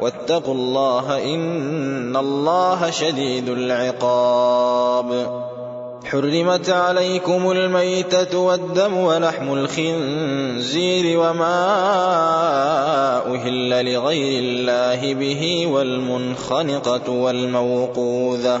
واتقوا الله إن الله شديد العقاب. حرمت عليكم الميتة والدم ولحم الخنزير وما أهل لغير الله به والمنخنقة والموقوذة.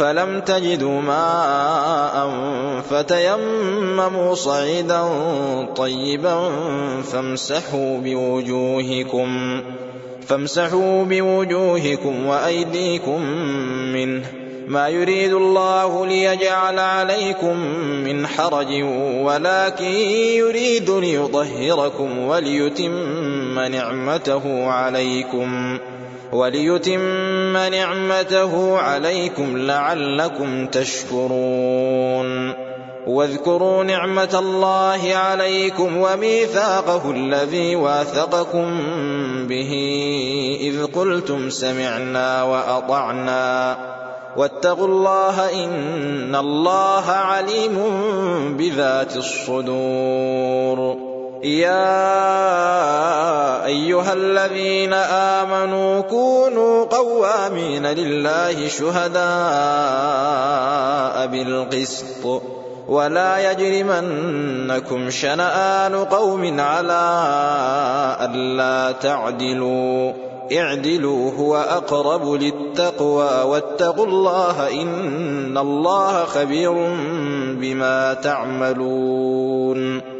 فلم تجدوا ماء فتيمموا صعيدا طيبا فامسحوا بوجوهكم فامسحوا بوجوهكم وأيديكم منه ما يريد الله ليجعل عليكم من حرج ولكن يريد ليطهركم وليتم نعمته عليكم وليتم نعمته عليكم لعلكم تشكرون. واذكروا نعمة الله عليكم وميثاقه الذي واثقكم به. إذ قلتم سمعنا وأطعنا. واتقوا الله إن الله عليم بذات الصدور. يا أيها الذين آمنوا كونوا قوامين لله شهداء بالقسط ولا يجرمنكم شنآن قوم على ألا تعدلوا. اعدلوا هو أقرب للتقوى واتقوا الله إن الله خبير بما تعملون.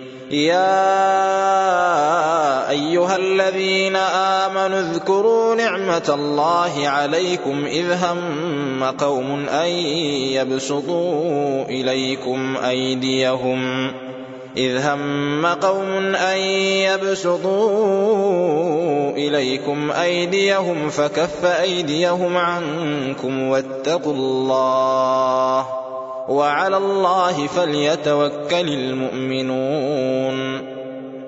يا أيها الذين آمنوا اذكروا نعمة الله عليكم إذ هم قوم أن يبسطوا إليكم أيديهم إذ هم قوم أن يبسطوا إليكم أيديهم فكف أيديهم عنكم واتقوا الله وعلى الله فليتوكل المؤمنون.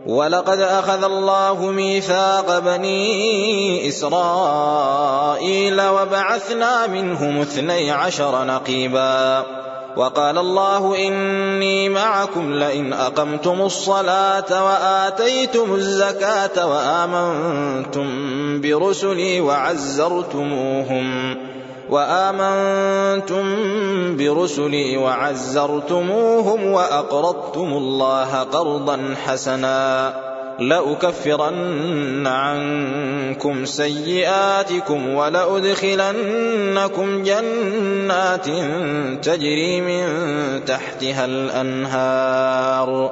ولقد أخذ الله ميثاق بني إسرائيل وبعثنا منهم اثني عشر نقيباً. وقال الله إني معكم لئن أقمتم الصلاة وآتيتم الزكاة وآمنتم برسلي وعزرتموهم. وآمنتم برسلي وعزرتموهم وأقرضتم الله قرضا حسنا لأكفرن عنكم سيئاتكم ولأدخلنكم جنات تجري من تحتها الأنهار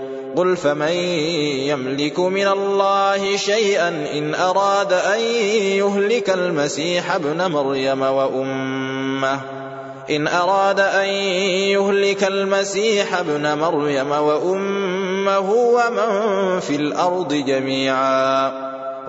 قل فمن يملك من الله شيئا إن أراد أن يهلك المسيح ابن مريم وأمه. إن أراد أن يهلك المسيح ابن مريم وأمه ومن في الأرض جميعا.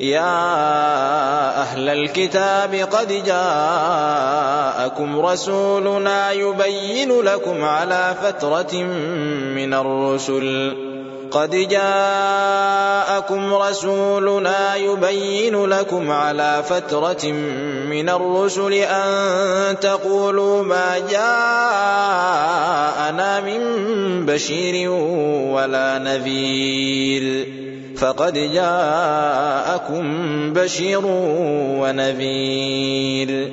يا أهل الكتاب قد جاءكم رسولنا يبين لكم على فترة من الرسل. قد جاءكم رسولنا يبين لكم على فترة من الرسل أن تقولوا ما جاءنا من بشير ولا نذير. فقد جاءكم بشير ونذير.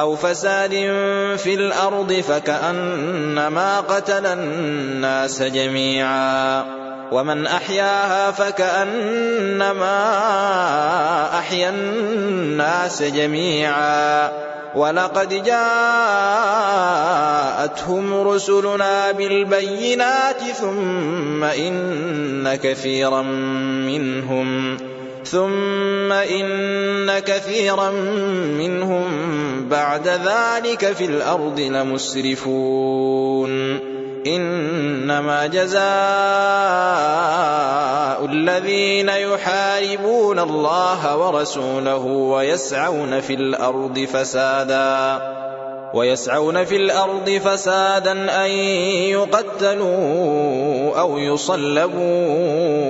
أو فساد في الأرض فكأنما قتل الناس جميعا. ومن أحياها فكأنما أحيا الناس جميعا. ولقد جاءتهم رسلنا بالبينات ثم إن كثيرا منهم. ثم إن كثيرا منهم بعد ذلك في الأرض لمسرفون إنما جزاء الذين يحاربون الله ورسوله ويسعون في الأرض فسادا ويسعون في الأرض فسادا أن يقتلوا أو يصلبوا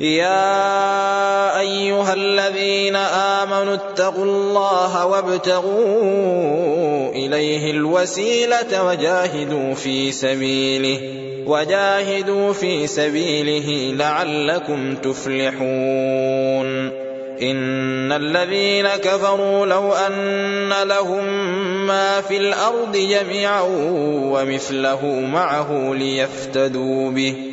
يا أيها الذين آمنوا اتقوا الله وابتغوا إليه الوسيلة وجاهدوا في سبيله وجاهدوا في سبيله لعلكم تفلحون. إن الذين كفروا لو أن لهم ما في الأرض جميعا ومثله معه ليفتدوا به.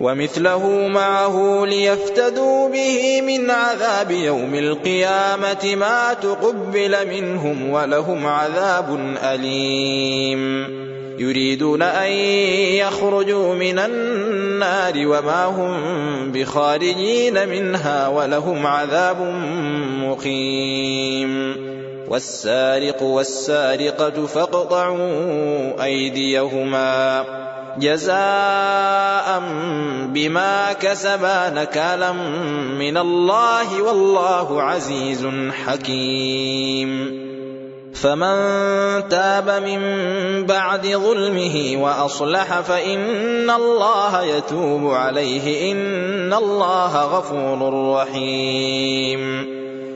ومثله معه ليفتدوا به من عذاب يوم القيامة ما تقبل منهم ولهم عذاب أليم. يريدون أن يخرجوا من النار وما هم بخارجين منها ولهم عذاب مقيم. والسارق والسارقة فاقطعوا أيديهما. جزاء بما كسبا نكالا من الله والله عزيز حكيم. فمن تاب من بعد ظلمه وأصلح فإن الله يتوب عليه إن الله غفور رحيم.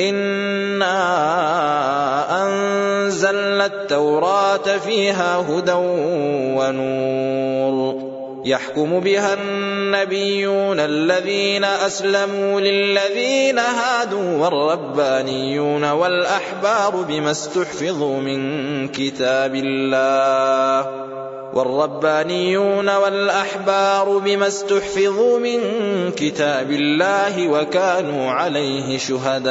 إنا أنزلنا التوراة فيها هدى ونور يحكم بها النبيون الذين أسلموا للذين هادوا والربانيون والأحبار بما استحفظوا من كتاب الله والربانيون والأحبار بما استحفظوا من كتاب الله وكانوا عليه شهداء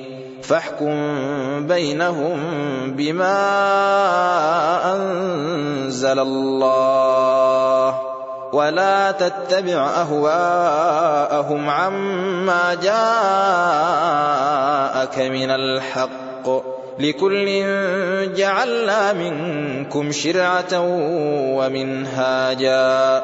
فاحكم بينهم بما أنزل الله ولا تتبع أهواءهم عما جاءك من الحق لكل جعلنا منكم شرعة ومنهاجا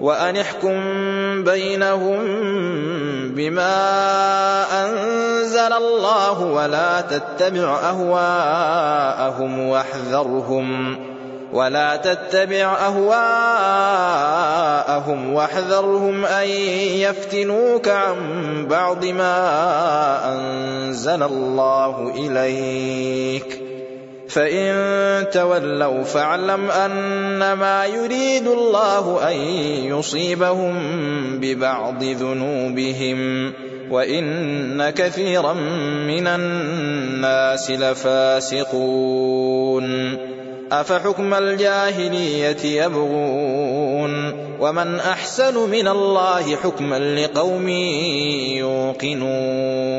وأن احكم بينهم بما أنزل الله ولا تتبع أهواءهم واحذرهم ولا تتبع أهواءهم واحذرهم أن يفتنوك عن بعض ما أنزل الله إليك فإن تولوا فاعلم أنما يريد الله أن يصيبهم ببعض ذنوبهم وإن كثيرا من الناس لفاسقون أفحكم الجاهلية يبغون ومن أحسن من الله حكما لقوم يوقنون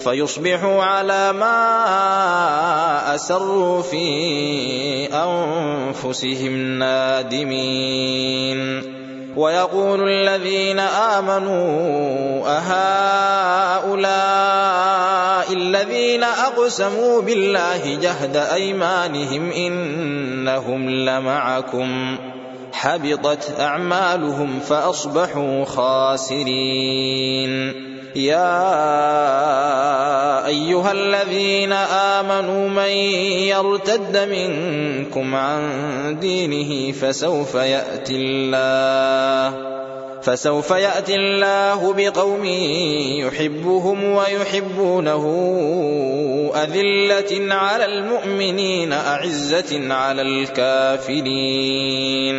فيصبحوا على ما أسروا في أنفسهم نادمين. ويقول الذين آمنوا أهؤلاء الذين أقسموا بالله جهد أيمانهم إنهم لمعكم. حبطت أعمالهم فأصبحوا خاسرين. يا أيها الذين آمنوا من يرتد منكم عن دينه فسوف يأتي الله فسوف يأتي الله بقوم يحبهم ويحبونه أذلة على المؤمنين أعزة على الكافرين.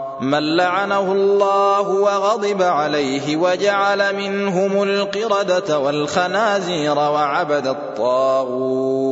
من لعنه الله وغضب عليه وجعل منهم القردة والخنازير وعبد الطاغوت.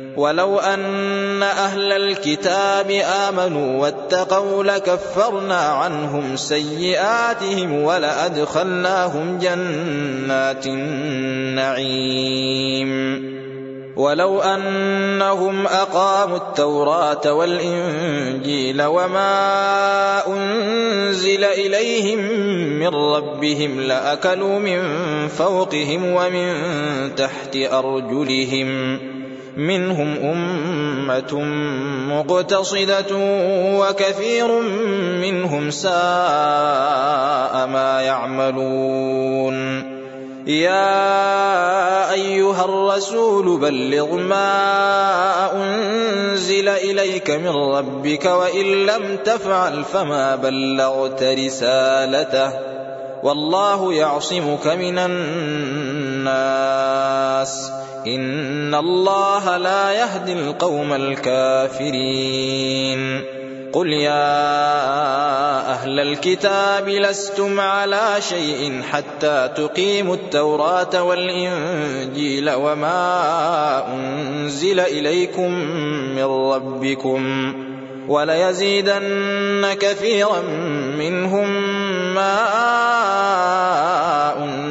ولو أن أهل الكتاب آمنوا واتقوا لكفرنا عنهم سيئاتهم ولأدخلناهم جنات النعيم. ولو أنهم أقاموا التوراة والإنجيل وما أنزل إليهم من ربهم لأكلوا من فوقهم ومن تحت أرجلهم منهم أمة مقتصدة وكثير منهم ساء ما يعملون. يا أيها الرسول بلغ ما أنزل إليك من ربك وإن لم تفعل فما بلغت رسالته. والله يعصمك من الناس. إن الله لا يهدي القوم الكافرين. قل يا أهل الكتاب لستم على شيء حتى تقيموا التوراة والإنجيل وما أنزل إليكم من ربكم وليزيدن كثيرا منهم ما أنزل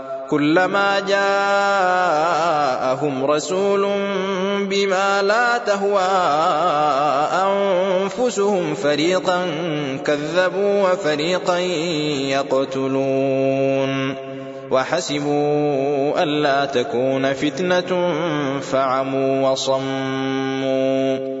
كلما جاءهم رسول بما لا تهوى أنفسهم فريقا كذبوا وفريقا يقتلون وحسبوا ألا تكون فتنة فعموا وصموا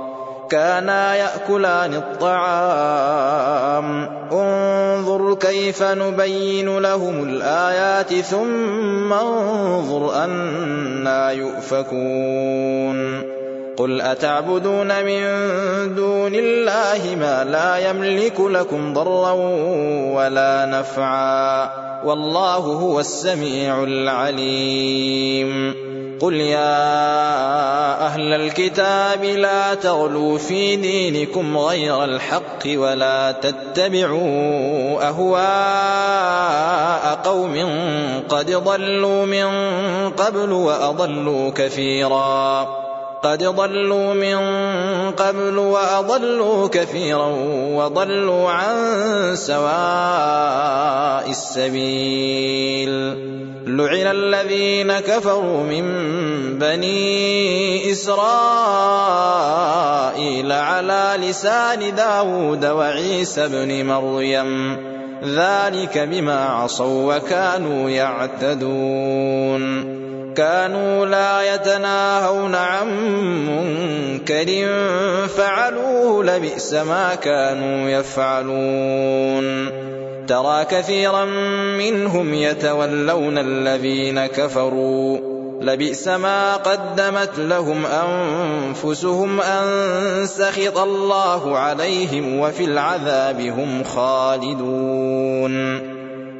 كانا يأكلان الطعام. انظر كيف نبين لهم الآيات ثم انظر أنا يؤفكون. قل أتعبدون من دون الله ما لا يملك لكم ضرا ولا نفعا. والله هو السميع العليم. قل يا أهل الكتاب لا تغلوا في دينكم غير الحق ولا تتبعوا أهواء قوم قد ضلوا من قبل وأضلوا كثيرا. قد ضلوا من قبل وأضلوا كثيرا وضلوا عن سواء السبيل. لعن الذين كفروا من بني إسرائيل على لسان داود وعيسى بن مريم. ذلك بما عصوا وكانوا يعتدون. كانوا لا يتناهون عن منكر فعلوه لبئس ما كانوا يفعلون. ترى كثيرا منهم يتولون الذين كفروا. لبئس ما قدمت لهم أنفسهم أن سخط الله عليهم وفي العذاب هم خالدون.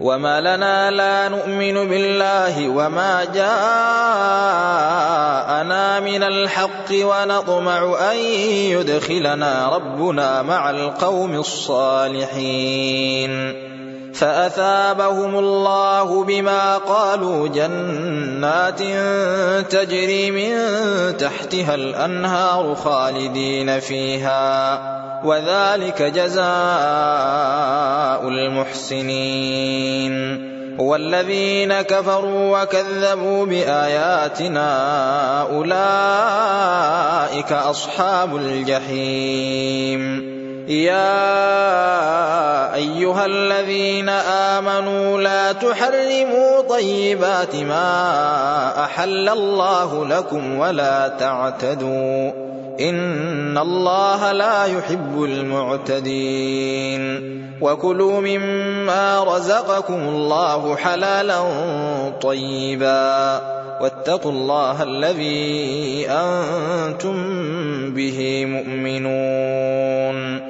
وما لنا لا نؤمن بالله وما جاءنا من الحق ونطمع أن يدخلنا ربنا مع القوم الصالحين. فأثابهم الله بما قالوا جنات تجري من تحتها الأنهار خالدين فيها وذلك جزاء المحسنين. والذين كفروا وكذبوا باياتنا اولئك اصحاب الجحيم. يا أيها الذين آمنوا لا تحرموا طيبات ما أحل الله لكم ولا تعتدوا إن الله لا يحب المعتدين وكلوا مما رزقكم الله حلالا طيبا واتقوا الله الذي أنتم به مؤمنون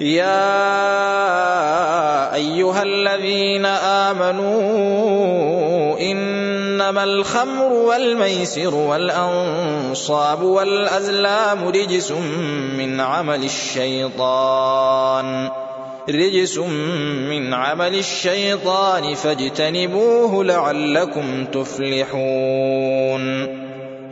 يا أيها الذين آمنوا إنما الخمر والميسر والأنصاب والأزلام رجس من عمل الشيطان رجس من عمل الشيطان فاجتنبوه لعلكم تفلحون.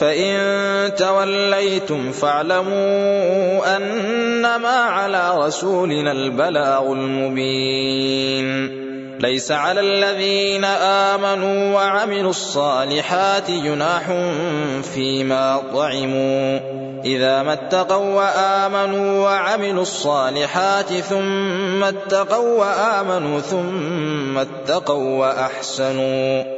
فإن توليتم فاعلموا أنما على رسولنا البلاغ المبين ليس على الذين آمنوا وعملوا الصالحات جناح فيما طعموا إذا ما اتقوا وآمنوا وعملوا الصالحات ثم اتقوا وآمنوا ثم اتقوا وأحسنوا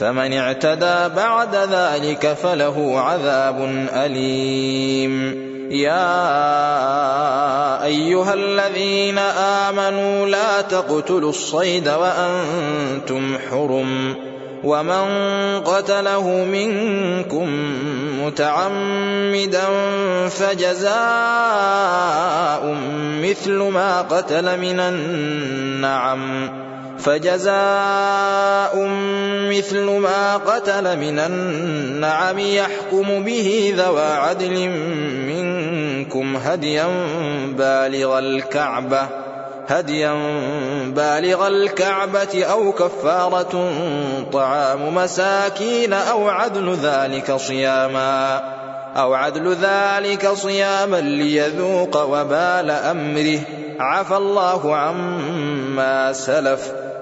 فمن اعتدى بعد ذلك فله عذاب أليم. يا أيها الذين آمنوا لا تقتلوا الصيد وأنتم حرم. ومن قتله منكم متعمدا فجزاء مثل ما قتل من النعم. فجزاء مثل ما قتل من النعم يحكم به ذوى عدل منكم هديا بالغ الكعبة هديا بالغ الكعبة أو كفارة طعام مساكين أو عدل ذلك صياما أو عدل ذلك صياما ليذوق وبال أمره. عفى الله عما سلف.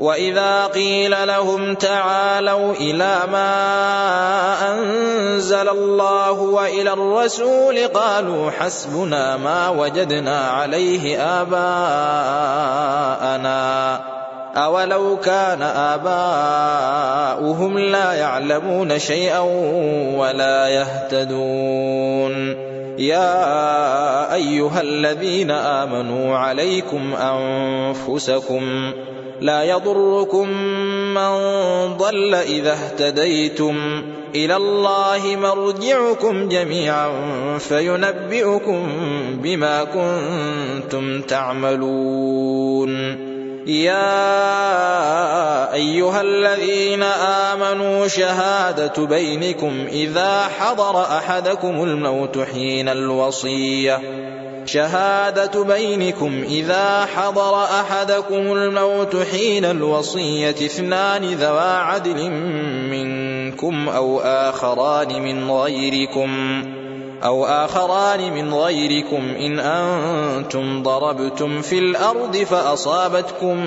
وإذا قيل لهم تعالوا إلى ما أنزل الله وإلى الرسول قالوا حسبنا ما وجدنا عليه آباءنا أولو كان آباؤهم لا يعلمون شيئا ولا يهتدون يا أيها الذين آمنوا عليكم أنفسكم لا يضركم من ضل إذا اهتديتم. إلى الله مرجعكم جميعا فينبئكم بما كنتم تعملون. يا أيها الذين آمنوا شهادة بينكم إذا حضر أحدكم الموت حين الوصية. شهادة بينكم إذا حضر أحدكم الموت حين الوصية اثنان ذوى عدل منكم أو آخران من غيركم أو آخران من غيركم إن أنتم ضربتم في الأرض فأصابتكم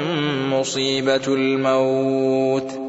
مصيبة الموت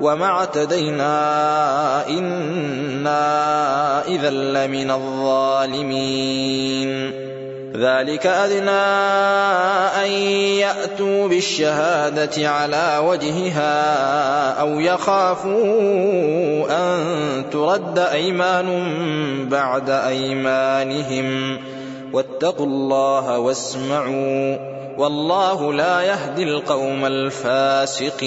وما اعتدينا إنا إذا لمن الظالمين ذلك أدنى أن يأتوا بالشهادة على وجهها أو يخافوا أن ترد أيمان بعد أيمانهم واتقوا الله واسمعوا والله لا يهدي القوم الفاسقين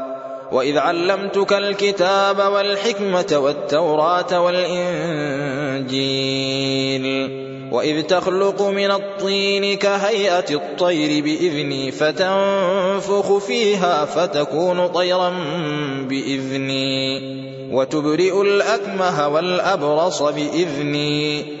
وإذ علمتك الكتاب والحكمة والتوراة والإنجيل وإذ تخلق من الطين كهيئة الطير بإذني فتنفخ فيها فتكون طيرا بإذني وتبرئ الأكمه والأبرص بإذني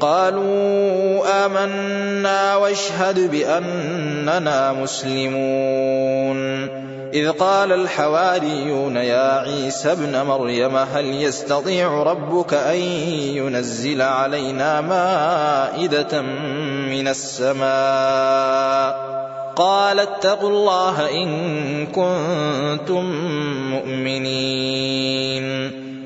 قالوا آمنا واشهد بأننا مسلمون. إذ قال الحواريون يا عيسى ابن مريم هل يستطيع ربك أن ينزل علينا مائدة من السماء؟ قال اتقوا الله إن كنتم مؤمنين.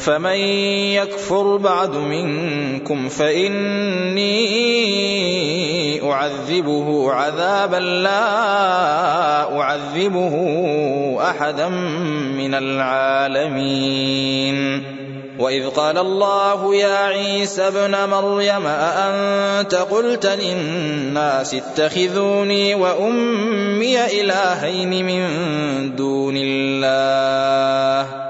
فمن يكفر بعد منكم فإني أعذبه عذابا لا أعذبه أحدا من العالمين. وإذ قال الله يا عيسى ابن مريم أأنت قلت للناس اتخذوني وأمي إلهين من دون الله؟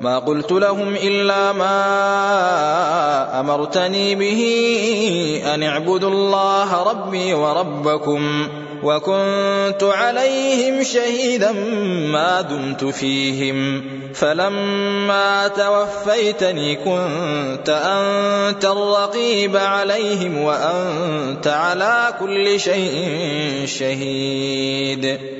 ما قلت لهم إلا ما أمرتني به أن اعبدوا الله ربي وربكم وكنت عليهم شهيدا ما دمت فيهم. فلما توفيتني كنت أنت الرقيب عليهم وأنت على كل شيء شهيد.